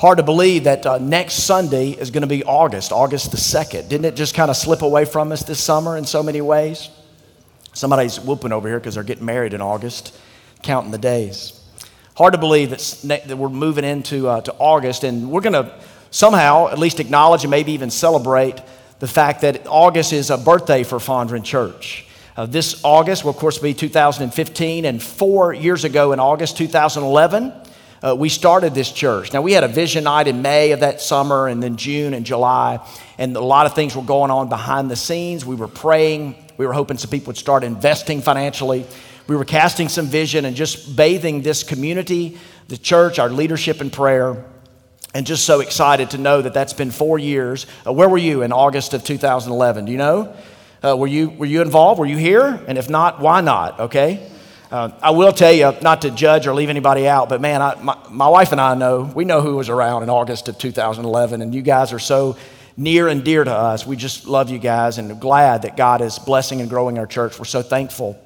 Hard to believe that uh, next Sunday is going to be August, August the 2nd. Didn't it just kind of slip away from us this summer in so many ways? Somebody's whooping over here because they're getting married in August, counting the days. Hard to believe that, that we're moving into uh, to August, and we're going to somehow at least acknowledge and maybe even celebrate the fact that August is a birthday for Fondren Church. Uh, this August will, of course, be 2015, and four years ago in August 2011, uh, we started this church. Now, we had a vision night in May of that summer, and then June and July, and a lot of things were going on behind the scenes. We were praying, we were hoping some people would start investing financially. We were casting some vision and just bathing this community, the church, our leadership in prayer, and just so excited to know that that's been four years. Uh, where were you in August of 2011? Do you know? Uh, were, you, were you involved? Were you here? And if not, why not? Okay? Uh, I will tell you, not to judge or leave anybody out, but man, I, my, my wife and I know, we know who was around in August of 2011, and you guys are so near and dear to us. We just love you guys and glad that God is blessing and growing our church. We're so thankful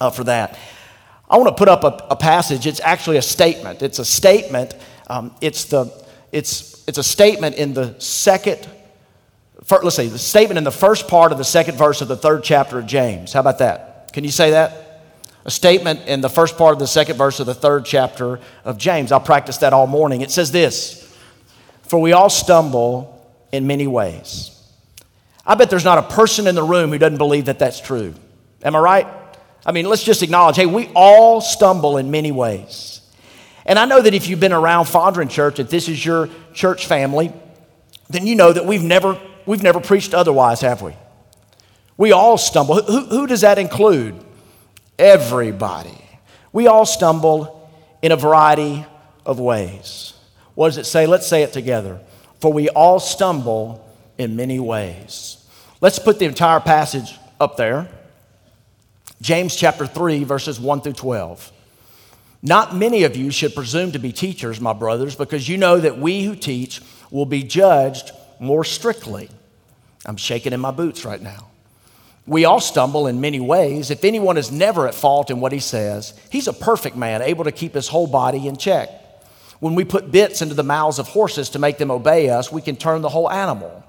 uh, for that. I want to put up a, a, passage. It's actually a statement. It's a statement. Um, it's, the, it's, it's a statement in the second, let's see, the statement in the first part of the second verse of the third chapter of James. How about that? Can you say that? A statement in the first part of the second verse of the third chapter of James. I'll practice that all morning. It says this For we all stumble in many ways. I bet there's not a person in the room who doesn't believe that that's true. Am I right? I mean, let's just acknowledge hey, we all stumble in many ways. And I know that if you've been around Fondren Church, if this is your church family, then you know that we've never, we've never preached otherwise, have we? We all stumble. Who, who does that include? Everybody. We all stumble in a variety of ways. What does it say? Let's say it together. For we all stumble in many ways. Let's put the entire passage up there. James chapter 3, verses 1 through 12. Not many of you should presume to be teachers, my brothers, because you know that we who teach will be judged more strictly. I'm shaking in my boots right now. We all stumble in many ways. If anyone is never at fault in what he says, he's a perfect man, able to keep his whole body in check. When we put bits into the mouths of horses to make them obey us, we can turn the whole animal.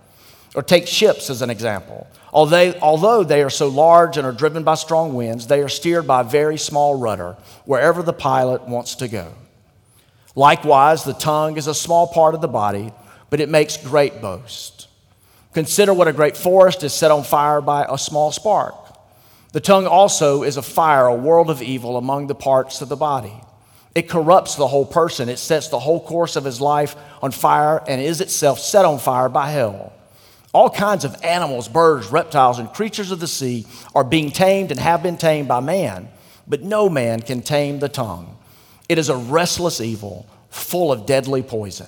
Or take ships as an example. Although, although they are so large and are driven by strong winds, they are steered by a very small rudder wherever the pilot wants to go. Likewise, the tongue is a small part of the body, but it makes great boast. Consider what a great forest is set on fire by a small spark. The tongue also is a fire, a world of evil among the parts of the body. It corrupts the whole person. It sets the whole course of his life on fire and is itself set on fire by hell. All kinds of animals, birds, reptiles, and creatures of the sea are being tamed and have been tamed by man, but no man can tame the tongue. It is a restless evil, full of deadly poison.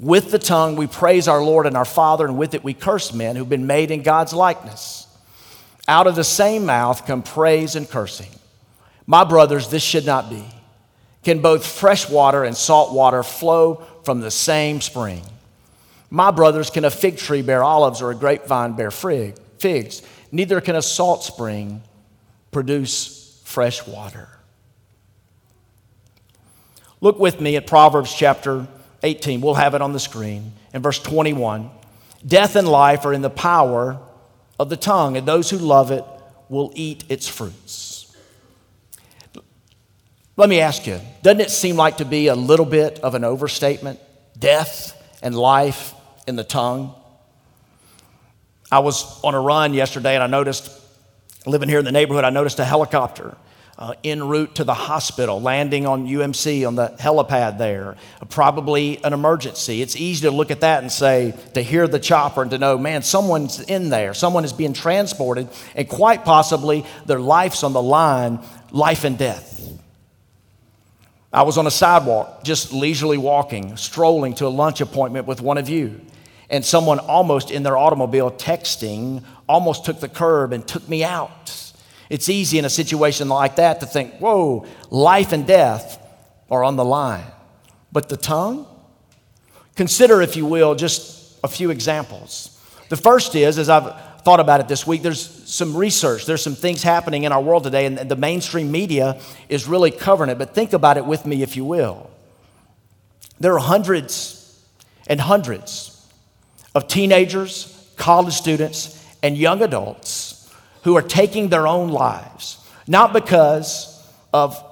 With the tongue, we praise our Lord and our Father, and with it, we curse men who've been made in God's likeness. Out of the same mouth come praise and cursing. My brothers, this should not be. Can both fresh water and salt water flow from the same spring? My brothers, can a fig tree bear olives or a grapevine bear figs? Neither can a salt spring produce fresh water. Look with me at Proverbs chapter 18. We'll have it on the screen. In verse 21, death and life are in the power of the tongue, and those who love it will eat its fruits. Let me ask you, doesn't it seem like to be a little bit of an overstatement? Death and life in the tongue. I was on a run yesterday and I noticed, living here in the neighborhood, I noticed a helicopter uh, en route to the hospital, landing on UMC on the helipad there, probably an emergency. It's easy to look at that and say, to hear the chopper and to know, man, someone's in there, someone is being transported, and quite possibly their life's on the line, life and death. I was on a sidewalk, just leisurely walking, strolling to a lunch appointment with one of you, and someone almost in their automobile texting almost took the curb and took me out. It's easy in a situation like that to think, whoa, life and death are on the line. But the tongue? Consider, if you will, just a few examples. The first is, as I've thought about it this week, there's some research, there's some things happening in our world today, and the mainstream media is really covering it. But think about it with me, if you will. There are hundreds and hundreds of teenagers, college students, and young adults who are taking their own lives, not because of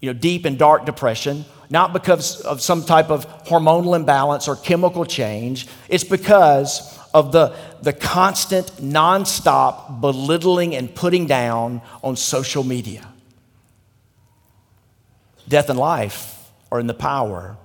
you know, deep and dark depression, not because of some type of hormonal imbalance or chemical change. It's because of the, the constant, nonstop belittling and putting down on social media. Death and life are in the power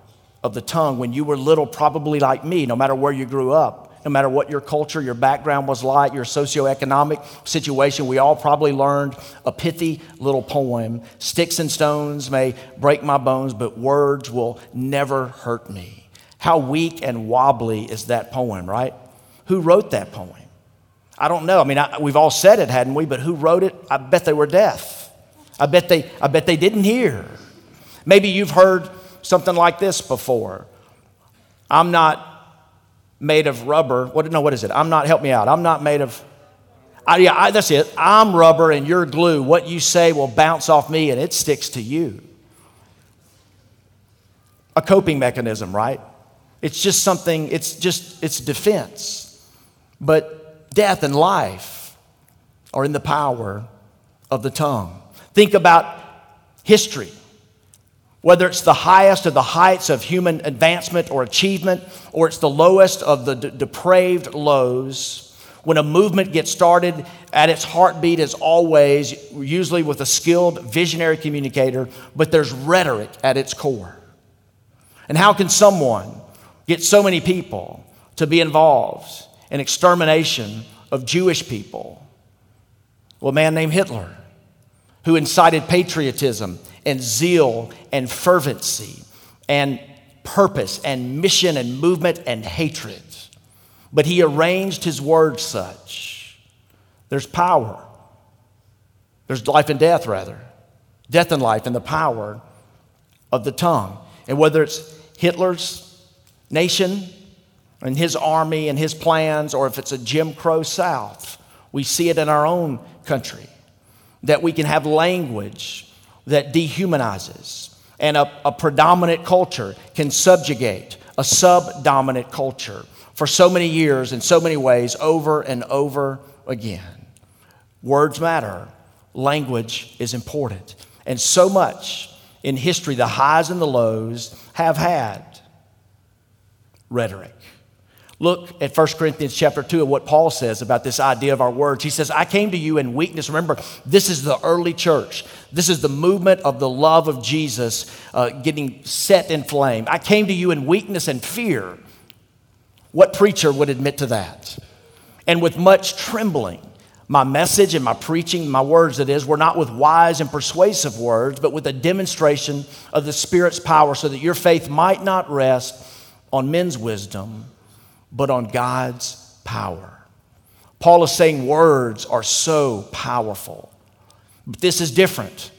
of the tongue. When you were little, probably like me, no matter where you grew up, no matter what your culture, your background was like, your socioeconomic situation, we all probably learned a pithy little poem Sticks and stones may break my bones, but words will never hurt me. How weak and wobbly is that poem, right? Who wrote that poem? I don't know. I mean, I, we've all said it, hadn't we? But who wrote it? I bet they were deaf. I bet they, I bet they didn't hear. Maybe you've heard something like this before. I'm not made of rubber. What, no, what is it? I'm not, help me out. I'm not made of, I, yeah, I, that's it. I'm rubber and you're glue. What you say will bounce off me and it sticks to you. A coping mechanism, right? It's just something, it's just, it's defense. But death and life are in the power of the tongue. Think about history whether it's the highest of the heights of human advancement or achievement, or it's the lowest of the d- depraved lows, when a movement gets started, at its heartbeat is always, usually with a skilled visionary communicator, but there's rhetoric at its core. And how can someone get so many people to be involved in extermination of Jewish people? Well, a man named Hitler, who incited patriotism and zeal and fervency and purpose and mission and movement and hatred. But he arranged his words such. There's power. There's life and death, rather. Death and life and the power of the tongue. And whether it's Hitler's nation and his army and his plans, or if it's a Jim Crow South, we see it in our own country. That we can have language that dehumanizes. And a, a predominant culture can subjugate a subdominant culture for so many years in so many ways over and over again. Words matter, language is important. And so much in history, the highs and the lows have had rhetoric. Look at 1 Corinthians chapter 2 and what Paul says about this idea of our words. He says, I came to you in weakness. Remember, this is the early church. This is the movement of the love of Jesus uh, getting set in flame. I came to you in weakness and fear. What preacher would admit to that? And with much trembling. My message and my preaching, my words, that is, were not with wise and persuasive words, but with a demonstration of the Spirit's power, so that your faith might not rest on men's wisdom but on God's power. Paul is saying words are so powerful. But this is different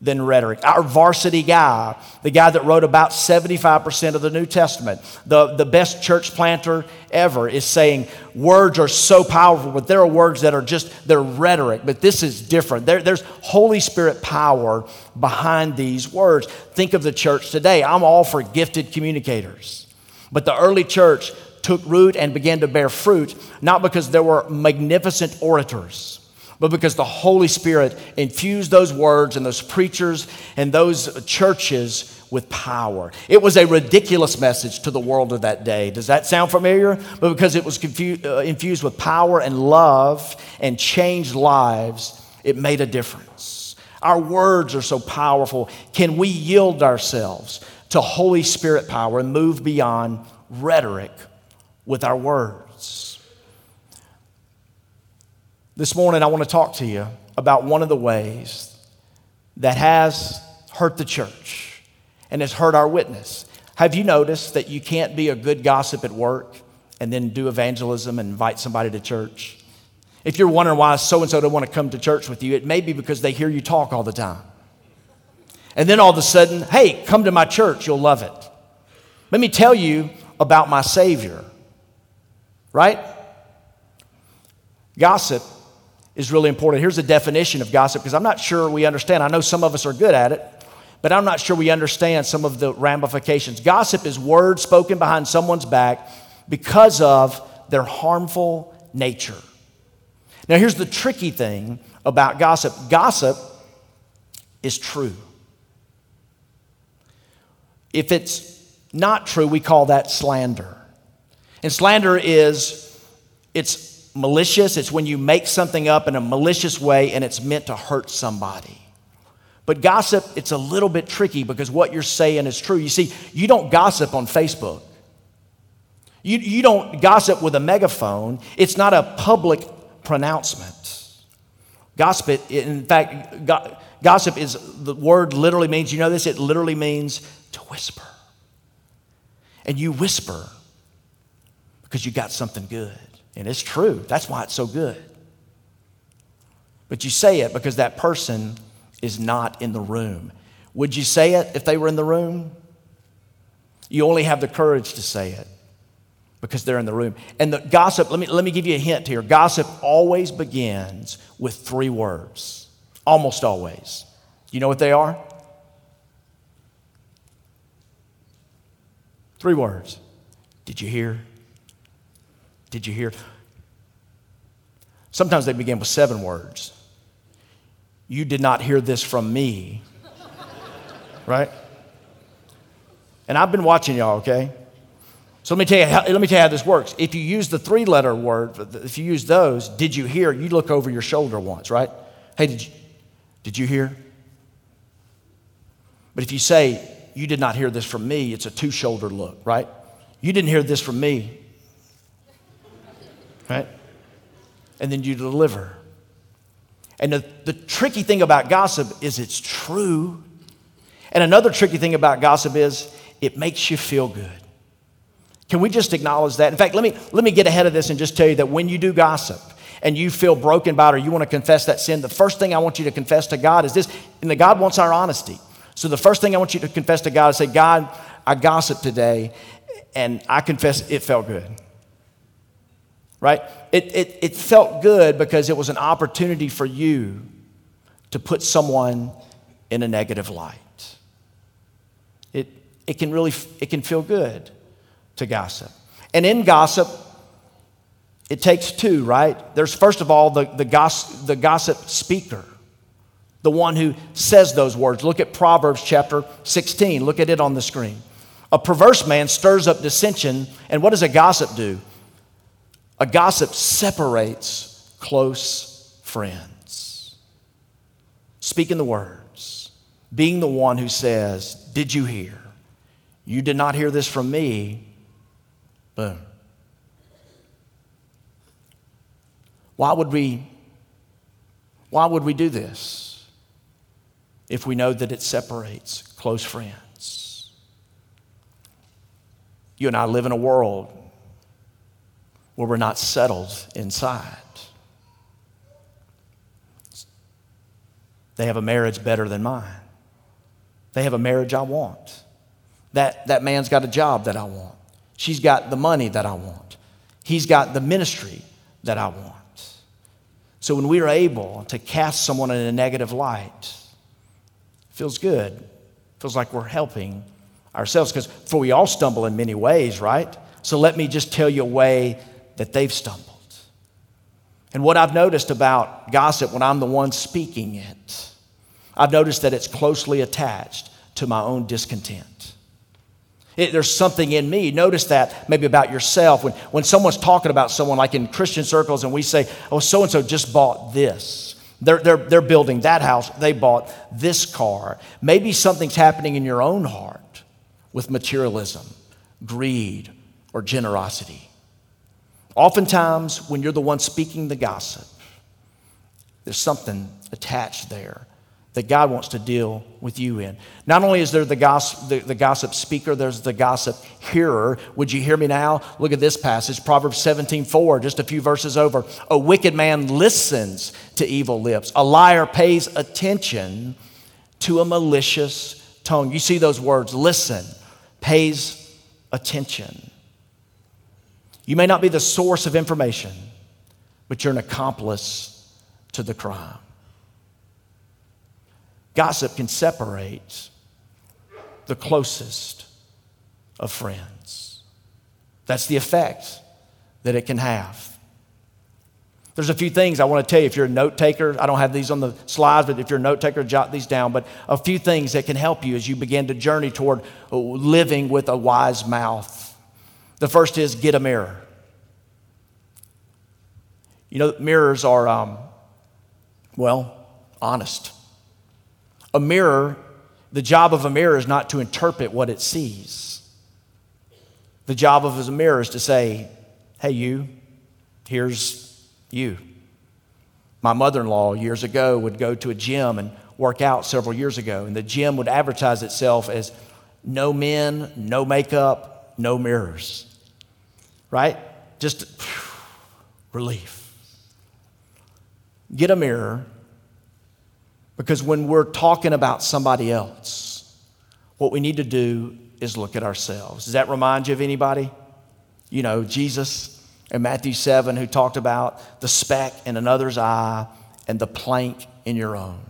than rhetoric. Our varsity guy, the guy that wrote about 75% of the New Testament, the, the best church planter ever, is saying words are so powerful, but there are words that are just, they're rhetoric, but this is different. There, there's Holy Spirit power behind these words. Think of the church today. I'm all for gifted communicators. But the early church, took root and began to bear fruit, not because there were magnificent orators, but because the Holy Spirit infused those words and those preachers and those churches with power. It was a ridiculous message to the world of that day. Does that sound familiar? But because it was uh, infused with power and love and changed lives, it made a difference. Our words are so powerful. Can we yield ourselves to Holy Spirit power and move beyond rhetoric with our words. This morning, I want to talk to you about one of the ways that has hurt the church and has hurt our witness. Have you noticed that you can't be a good gossip at work and then do evangelism and invite somebody to church? If you're wondering why so and so don't want to come to church with you, it may be because they hear you talk all the time. And then all of a sudden, hey, come to my church, you'll love it. Let me tell you about my Savior right? Gossip is really important. Here's a definition of gossip because I'm not sure we understand. I know some of us are good at it, but I'm not sure we understand some of the ramifications. Gossip is words spoken behind someone's back because of their harmful nature. Now, here's the tricky thing about gossip gossip is true. If it's not true, we call that slander. And slander is it's malicious, it's when you make something up in a malicious way and it's meant to hurt somebody. But gossip, it's a little bit tricky because what you're saying is true. You see, you don't gossip on Facebook. You, you don't gossip with a megaphone. It's not a public pronouncement. Gossip, in fact, gossip is the word literally means, you know this? It literally means to whisper. And you whisper because you got something good. And it's true. That's why it's so good. But you say it because that person is not in the room. Would you say it if they were in the room? You only have the courage to say it because they're in the room. And the gossip, let me, let me give you a hint here. Gossip always begins with three words, almost always. You know what they are? Three words. Did you hear? Did you hear? Sometimes they begin with seven words. You did not hear this from me. right? And I've been watching y'all, okay? So let me tell you how, let me tell you how this works. If you use the three letter word, if you use those, did you hear? You look over your shoulder once, right? Hey, did you, did you hear? But if you say, you did not hear this from me, it's a two shoulder look, right? You didn't hear this from me right? And then you deliver. And the, the tricky thing about gossip is it's true. And another tricky thing about gossip is it makes you feel good. Can we just acknowledge that? In fact, let me, let me get ahead of this and just tell you that when you do gossip and you feel broken by it or you want to confess that sin, the first thing I want you to confess to God is this, and that God wants our honesty. So the first thing I want you to confess to God is say, God, I gossiped today and I confess it felt good right? It, it, it felt good because it was an opportunity for you to put someone in a negative light. It, it can really it can feel good to gossip. And in gossip, it takes two, right? There's first of all the, the, gossip, the gossip speaker, the one who says those words. Look at Proverbs chapter 16. Look at it on the screen. A perverse man stirs up dissension, and what does a gossip do? A gossip separates close friends. Speaking the words, being the one who says, Did you hear? You did not hear this from me. Boom. Why would we why would we do this if we know that it separates close friends? You and I live in a world where we're not settled inside. They have a marriage better than mine. They have a marriage I want. That, that man's got a job that I want. She's got the money that I want. He's got the ministry that I want. So when we are able to cast someone in a negative light, feels good. Feels like we're helping ourselves because for we all stumble in many ways, right? So let me just tell you a way that they've stumbled. And what I've noticed about gossip when I'm the one speaking it, I've noticed that it's closely attached to my own discontent. It, there's something in me. Notice that maybe about yourself. When, when someone's talking about someone, like in Christian circles, and we say, oh, so and so just bought this. They're, they're, they're building that house. They bought this car. Maybe something's happening in your own heart with materialism, greed, or generosity. Oftentimes, when you're the one speaking the gossip, there's something attached there that God wants to deal with you in. Not only is there the gossip, the, the, gossip speaker, there's the gossip hearer. Would you hear me now? Look at this passage, Proverbs 17 4, just a few verses over. A wicked man listens to evil lips, a liar pays attention to a malicious tongue. You see those words listen, pays attention. You may not be the source of information, but you're an accomplice to the crime. Gossip can separate the closest of friends. That's the effect that it can have. There's a few things I want to tell you. If you're a note taker, I don't have these on the slides, but if you're a note taker, jot these down. But a few things that can help you as you begin to journey toward living with a wise mouth. The first is get a mirror. You know, mirrors are, um, well, honest. A mirror, the job of a mirror is not to interpret what it sees. The job of a mirror is to say, hey, you, here's you. My mother in law years ago would go to a gym and work out several years ago, and the gym would advertise itself as no men, no makeup, no mirrors. Right? Just phew, relief. Get a mirror because when we're talking about somebody else, what we need to do is look at ourselves. Does that remind you of anybody? You know, Jesus in Matthew 7 who talked about the speck in another's eye and the plank in your own.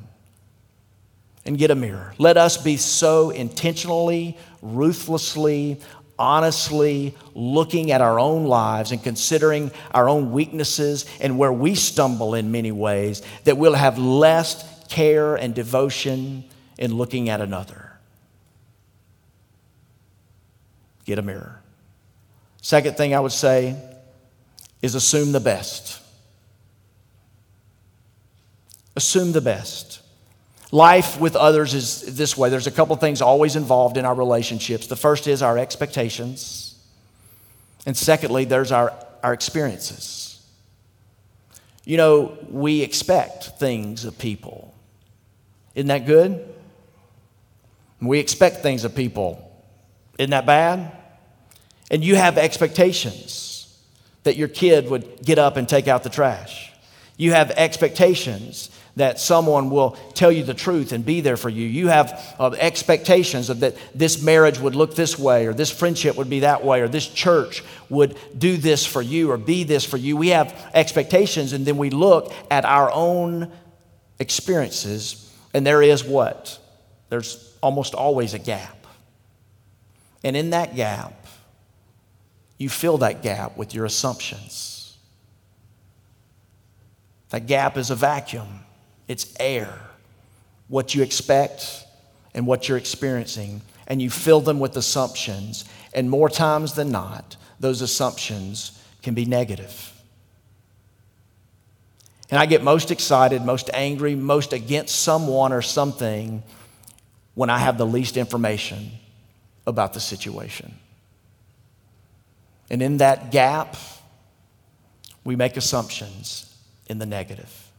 And get a mirror. Let us be so intentionally, ruthlessly, honestly looking at our own lives and considering our own weaknesses and where we stumble in many ways that we'll have less care and devotion in looking at another. Get a mirror. Second thing I would say is assume the best. Assume the best. Life with others is this way. There's a couple things always involved in our relationships. The first is our expectations, and secondly, there's our, our experiences. You know, we expect things of people. Isn't that good? We expect things of people. Isn't that bad? And you have expectations that your kid would get up and take out the trash. You have expectations that someone will tell you the truth and be there for you. You have uh, expectations of that this marriage would look this way, or this friendship would be that way, or this church would do this for you, or be this for you. We have expectations, and then we look at our own experiences, and there is what? There's almost always a gap. And in that gap, you fill that gap with your assumptions. That gap is a vacuum, it's air. What you expect and what you're experiencing, and you fill them with assumptions. And more times than not, those assumptions can be negative. And I get most excited, most angry, most against someone or something when I have the least information about the situation. And in that gap, we make assumptions in the negative.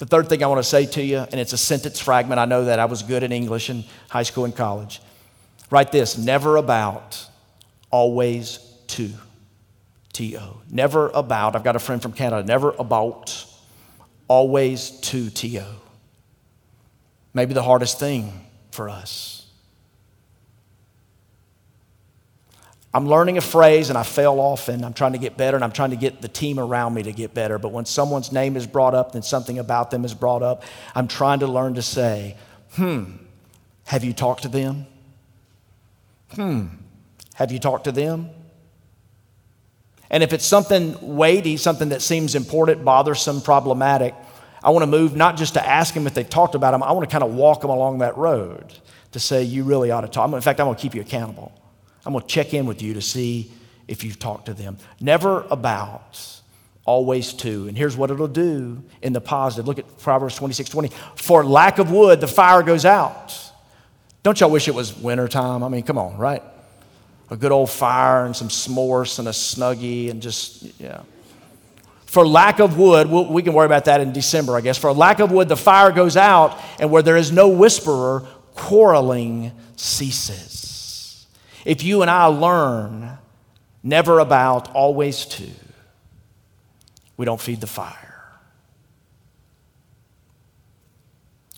The third thing I want to say to you, and it's a sentence fragment. I know that I was good in English in high school and college. Write this never about, always to. T O. Never about. I've got a friend from Canada. Never about, always to T O. Maybe the hardest thing for us. I'm learning a phrase and I fail often. I'm trying to get better and I'm trying to get the team around me to get better. But when someone's name is brought up, then something about them is brought up, I'm trying to learn to say, hmm, have you talked to them? Hmm, have you talked to them? And if it's something weighty, something that seems important, bothersome, problematic, I want to move not just to ask them if they've talked about them, I want to kind of walk them along that road to say, you really ought to talk. In fact, I'm going to keep you accountable. I'm going to check in with you to see if you've talked to them. Never about, always to. And here's what it'll do in the positive. Look at Proverbs 26 20. For lack of wood, the fire goes out. Don't y'all wish it was wintertime? I mean, come on, right? A good old fire and some s'mores and a snuggie and just, yeah. For lack of wood, we can worry about that in December, I guess. For lack of wood, the fire goes out, and where there is no whisperer, quarreling ceases. If you and I learn never about, always to, we don't feed the fire.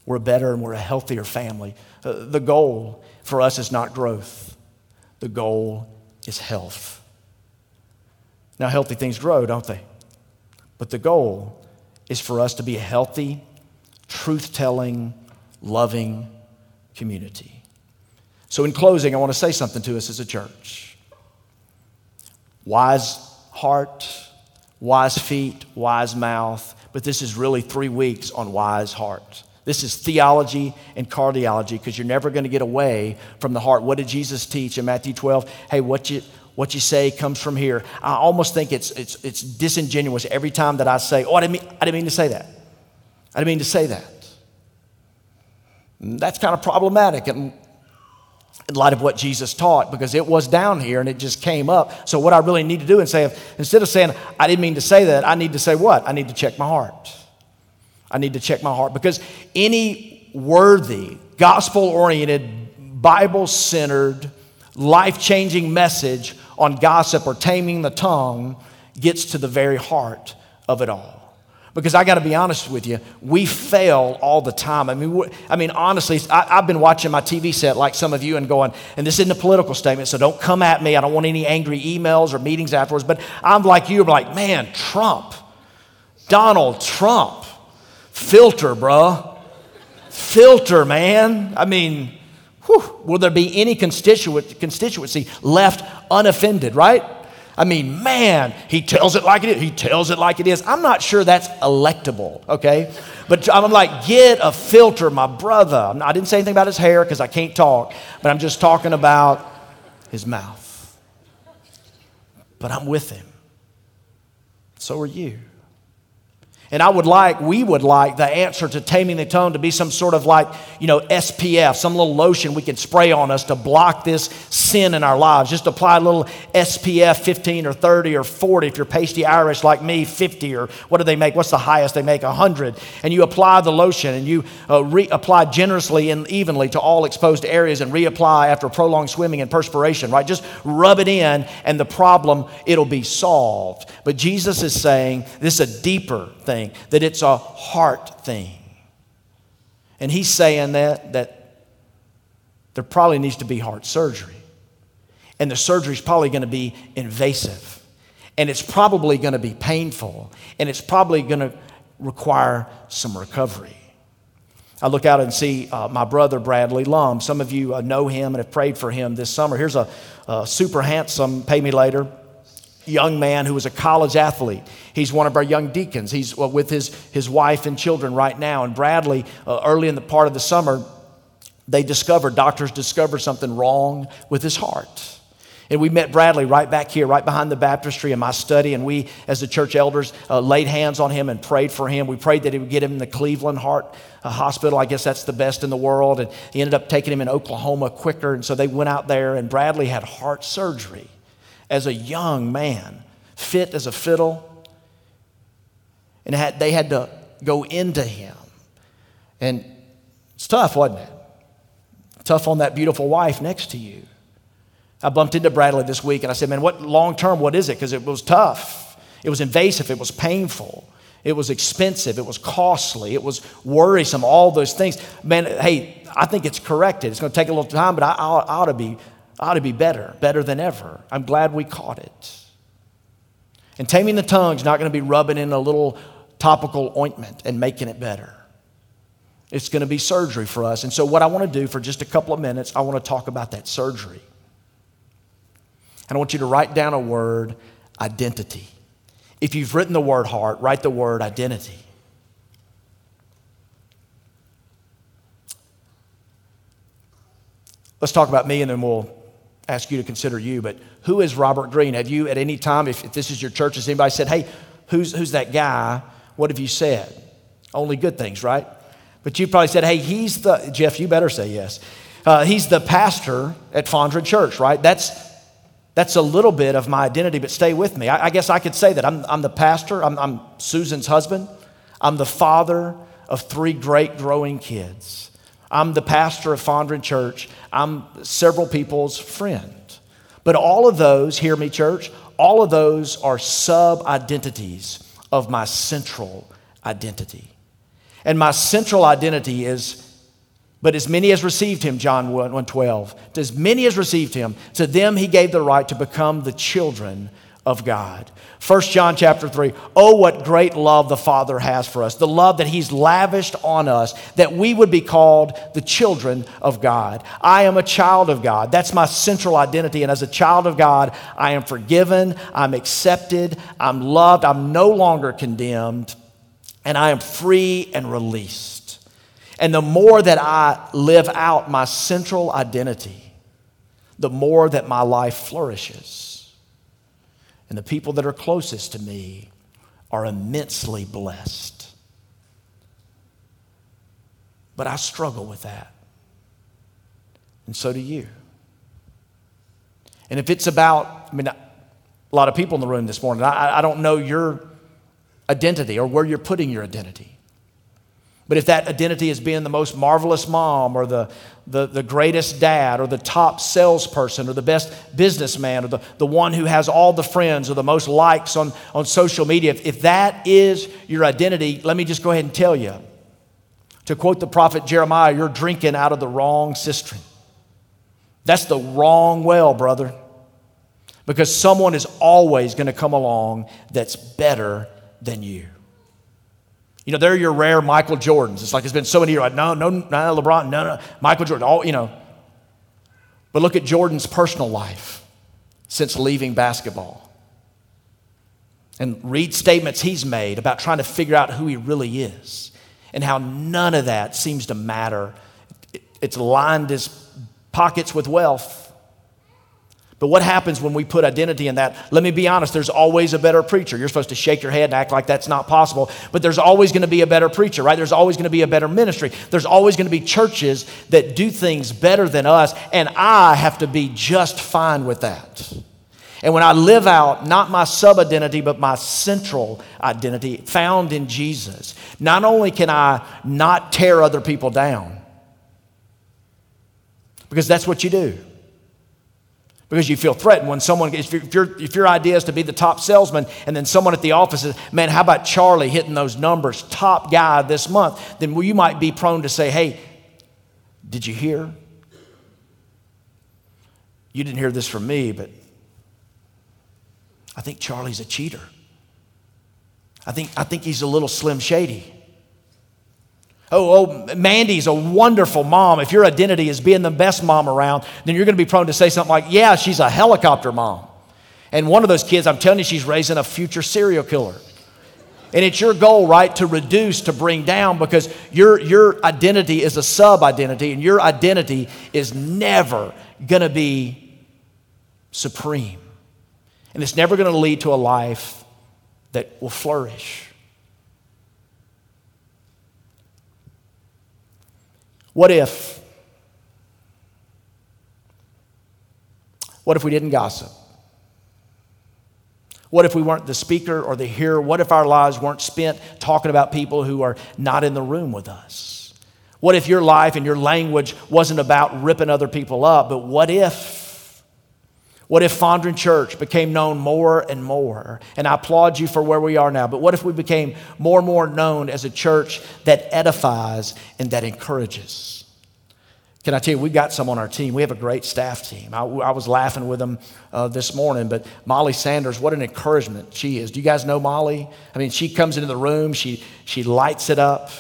We're better and we're a healthier family. Uh, the goal for us is not growth, the goal is health. Now, healthy things grow, don't they? But the goal is for us to be a healthy, truth telling, loving community. So, in closing, I want to say something to us as a church. Wise heart, wise feet, wise mouth, but this is really three weeks on wise heart. This is theology and cardiology because you're never going to get away from the heart. What did Jesus teach in Matthew 12? Hey, what you, what you say comes from here. I almost think it's, it's, it's disingenuous every time that I say, oh, I didn't, mean, I didn't mean to say that. I didn't mean to say that. Mm, that's kind of problematic. And in light of what Jesus taught because it was down here and it just came up. So, what I really need to do and say, instead of saying, I didn't mean to say that, I need to say what? I need to check my heart. I need to check my heart because any worthy, gospel oriented, Bible centered, life changing message on gossip or taming the tongue gets to the very heart of it all. Because I got to be honest with you, we fail all the time. I mean, I mean, honestly, I, have been watching my TV set like some of you and going, and this isn't a political statement, so don't come at me. I don't want any angry emails or meetings afterwards. But I'm like you, I'm like, man, Trump, Donald Trump, filter, bruh, filter, man. I mean, whew, will there be any constituency left unoffended, right? I mean, man, he tells it like it is. He tells it like it is. I'm not sure that's electable, okay? But I'm like, get a filter, my brother. I didn't say anything about his hair because I can't talk, but I'm just talking about his mouth. But I'm with him. So are you. And I would like, we would like the answer to taming the tongue to be some sort of like, you know, SPF, some little lotion we can spray on us to block this sin in our lives. Just apply a little SPF 15 or 30 or 40 if you're pasty Irish like me, 50 or what do they make? What's the highest they make? 100. And you apply the lotion and you uh, re- apply generously and evenly to all exposed areas and reapply after prolonged swimming and perspiration, right? Just rub it in and the problem, it'll be solved. But Jesus is saying this is a deeper thing thing, that it's a heart thing. And he's saying that, that there probably needs to be heart surgery. And the surgery is probably going to be invasive. And it's probably going to be painful. And it's probably going to require some recovery. I look out and see uh, my brother Bradley Lum. Some of you uh, know him and have prayed for him this summer. Here's a, a super handsome, pay me later, young man who was a college athlete. He's one of our young deacons. He's with his, his wife and children right now. And Bradley, uh, early in the part of the summer, they discovered, doctors discovered something wrong with his heart. And we met Bradley right back here, right behind the baptistry in my study. And we, as the church elders, uh, laid hands on him and prayed for him. We prayed that he would get him in the Cleveland Heart uh, Hospital. I guess that's the best in the world. And he ended up taking him in Oklahoma quicker. And so they went out there, and Bradley had heart surgery as a young man, fit as a fiddle. And had, they had to go into him. And it's tough, wasn't it? Tough on that beautiful wife next to you. I bumped into Bradley this week and I said, Man, what long term, what is it? Because it was tough. It was invasive. It was painful. It was expensive. It was costly. It was worrisome. All those things. Man, hey, I think it's corrected. It's going to take a little time, but I, I ought to be ought to be better, better than ever. I'm glad we caught it. And taming the tongue's not going to be rubbing in a little topical ointment and making it better. It's going to be surgery for us. And so, what I want to do for just a couple of minutes, I want to talk about that surgery. And I want you to write down a word identity. If you've written the word heart, write the word identity. Let's talk about me and then we'll ask you to consider you, but who is Robert Green? Have you at any time, if, if this is your church, has anybody said, hey, who's, who's that guy? What have you said? Only good things, right? But you probably said, hey, he's the, Jeff, you better say yes. Uh, he's the pastor at Fondren Church, right? That's, that's a little bit of my identity, but stay with me. I, I guess I could say that. I'm, I'm the pastor, I'm, I'm Susan's husband, I'm the father of three great growing kids. I'm the pastor of Fondren Church. I'm several people's friend. But all of those, hear me, church, all of those are sub identities of my central identity. And my central identity is, but as many as received him, John 1 12, to as many as received him, to them he gave the right to become the children of God. 1 John chapter 3. Oh, what great love the Father has for us. The love that He's lavished on us that we would be called the children of God. I am a child of God. That's my central identity. And as a child of God, I am forgiven, I'm accepted, I'm loved, I'm no longer condemned, and I am free and released. And the more that I live out my central identity, the more that my life flourishes and the people that are closest to me are immensely blessed. But I struggle with that. And so do you. And if it's about, I mean, a lot of people in the room this morning, I, I don't know your identity or where you're putting your identity. But if that identity is being the most marvelous mom or the, the, the greatest dad or the top salesperson or the best businessman or the, the one who has all the friends or the most likes on, on social media, if, if that is your identity, let me just go ahead and tell you. To quote the prophet Jeremiah, you're drinking out of the wrong cistern. That's the wrong well, brother. Because someone is always going to come along that's better than you. You know, they're your rare Michael Jordans. It's like it's been so many years. Like, no, no, no, LeBron, no, no, Michael Jordan. All you know. But look at Jordan's personal life since leaving basketball, and read statements he's made about trying to figure out who he really is, and how none of that seems to matter. It's lined his pockets with wealth. But what happens when we put identity in that? Let me be honest, there's always a better preacher. You're supposed to shake your head and act like that's not possible, but there's always going to be a better preacher, right? There's always going to be a better ministry. There's always going to be churches that do things better than us, and I have to be just fine with that. And when I live out not my sub identity, but my central identity found in Jesus, not only can I not tear other people down, because that's what you do because you feel threatened when someone, if, your if your idea is to be the top salesman and then someone at the office says, man, how about Charlie hitting those numbers, top guy this month, then you might be prone to say, hey, did you hear? You didn't hear this from me, but I think Charlie's a cheater. I think, I think he's a little slim shady. Oh, oh, Mandy's a wonderful mom. If your identity is being the best mom around, then you're going to be prone to say something like, yeah, she's a helicopter mom. And one of those kids, I'm telling you, she's raising a future serial killer. And it's your goal, right, to reduce, to bring down, because your, your identity is a sub identity, and your identity is never going to be supreme. And it's never going to lead to a life that will flourish. What if? What if we didn't gossip? What if we weren't the speaker or the hearer? What if our lives weren't spent talking about people who are not in the room with us? What if your life and your language wasn't about ripping other people up, but what if what if Fondren Church became known more and more? And I applaud you for where we are now, but what if we became more and more known as a church that edifies and that encourages? Can I tell you, we got some on our team. We have a great staff team. I, I was laughing with them uh, this morning, but Molly Sanders, what an encouragement she is. Do you guys know Molly? I mean, she comes into the room, she, she lights it up,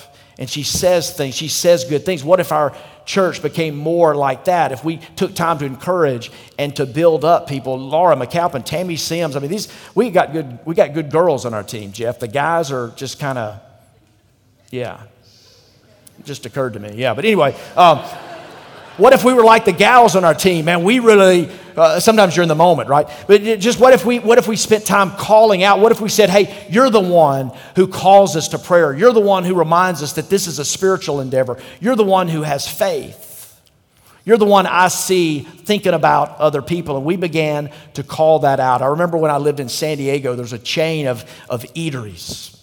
and she says things. She says good things. What if our church became more like that, if we took time to encourage and to build up people, Laura McAlpin, Tammy Sims, I mean, these, we got good, we got good girls on our team, Jeff. The guys are just kind of, yeah, just occurred to me. Yeah, but anyway, um, what if we were like the gals on our team? Man, we really, uh, sometimes you're in the moment, right? But just what if we, what if we spent time calling out? What if we said, hey, you're the one who calls us to prayer. You're the one who reminds us that this is a spiritual endeavor. You're the one who has faith. You're the one I see thinking about other people. And we began to call that out. I remember when I lived in San Diego, there's a chain of, of eateries.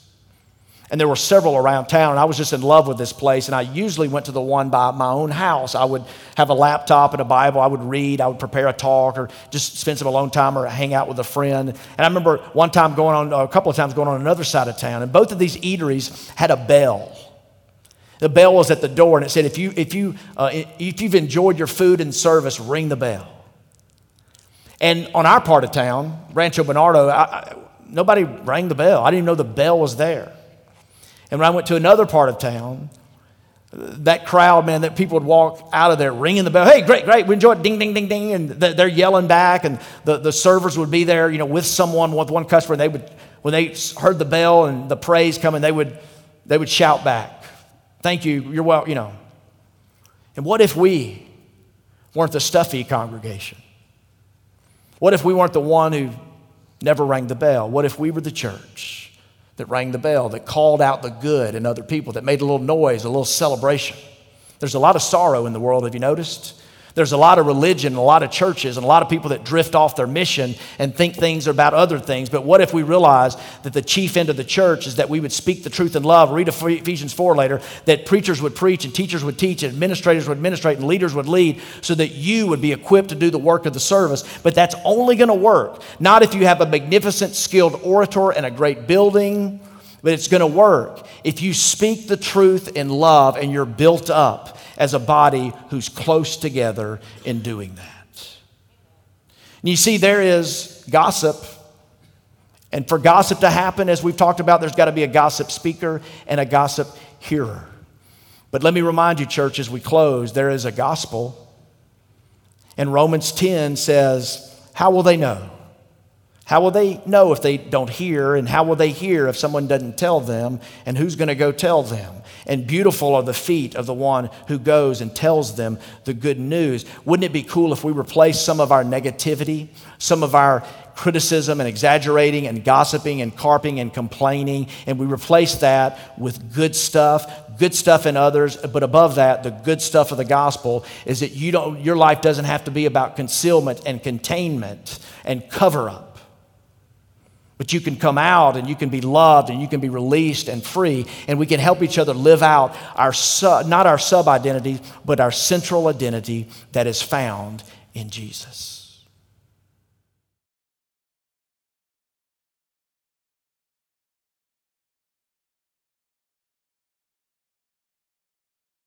And there were several around town, and I was just in love with this place. And I usually went to the one by my own house. I would have a laptop and a Bible. I would read. I would prepare a talk or just spend some alone time or hang out with a friend. And I remember one time going on, a couple of times going on another side of town, and both of these eateries had a bell. The bell was at the door, and it said, if, you, if, you, uh, if you've enjoyed your food and service, ring the bell. And on our part of town, Rancho Bernardo, I, I, nobody rang the bell. I didn't even know the bell was there. And when I went to another part of town, that crowd, man, that people would walk out of there ringing the bell. Hey, great, great, we enjoyed it. Ding, ding, ding, ding. And they're yelling back, and the, the servers would be there, you know, with someone, with one customer. And they would, when they heard the bell and the praise coming, they would, they would shout back, Thank you, you're well, you know. And what if we weren't the stuffy congregation? What if we weren't the one who never rang the bell? What if we were the church? That rang the bell, that called out the good in other people, that made a little noise, a little celebration. There's a lot of sorrow in the world, have you noticed? There's a lot of religion, and a lot of churches, and a lot of people that drift off their mission and think things are about other things. But what if we realize that the chief end of the church is that we would speak the truth in love? Read Ephesians 4 later, that preachers would preach and teachers would teach and administrators would administrate and leaders would lead so that you would be equipped to do the work of the service. But that's only going to work not if you have a magnificent, skilled orator and a great building but it's going to work if you speak the truth in love and you're built up as a body who's close together in doing that. And you see, there is gossip. And for gossip to happen, as we've talked about, there's got to be a gossip speaker and a gossip hearer. But let me remind you, church, as we close, there is a gospel. And Romans 10 says, How will they know? How will they know if they don't hear? And how will they hear if someone doesn't tell them? And who's going to go tell them? And beautiful are the feet of the one who goes and tells them the good news. Wouldn't it be cool if we replaced some of our negativity, some of our criticism and exaggerating and gossiping and carping and complaining, and we replace that with good stuff, good stuff in others, but above that, the good stuff of the gospel is that you don't, your life doesn't have to be about concealment and containment and cover up. But you can come out and you can be loved and you can be released and free, and we can help each other live out our su- not our sub identity, but our central identity that is found in Jesus.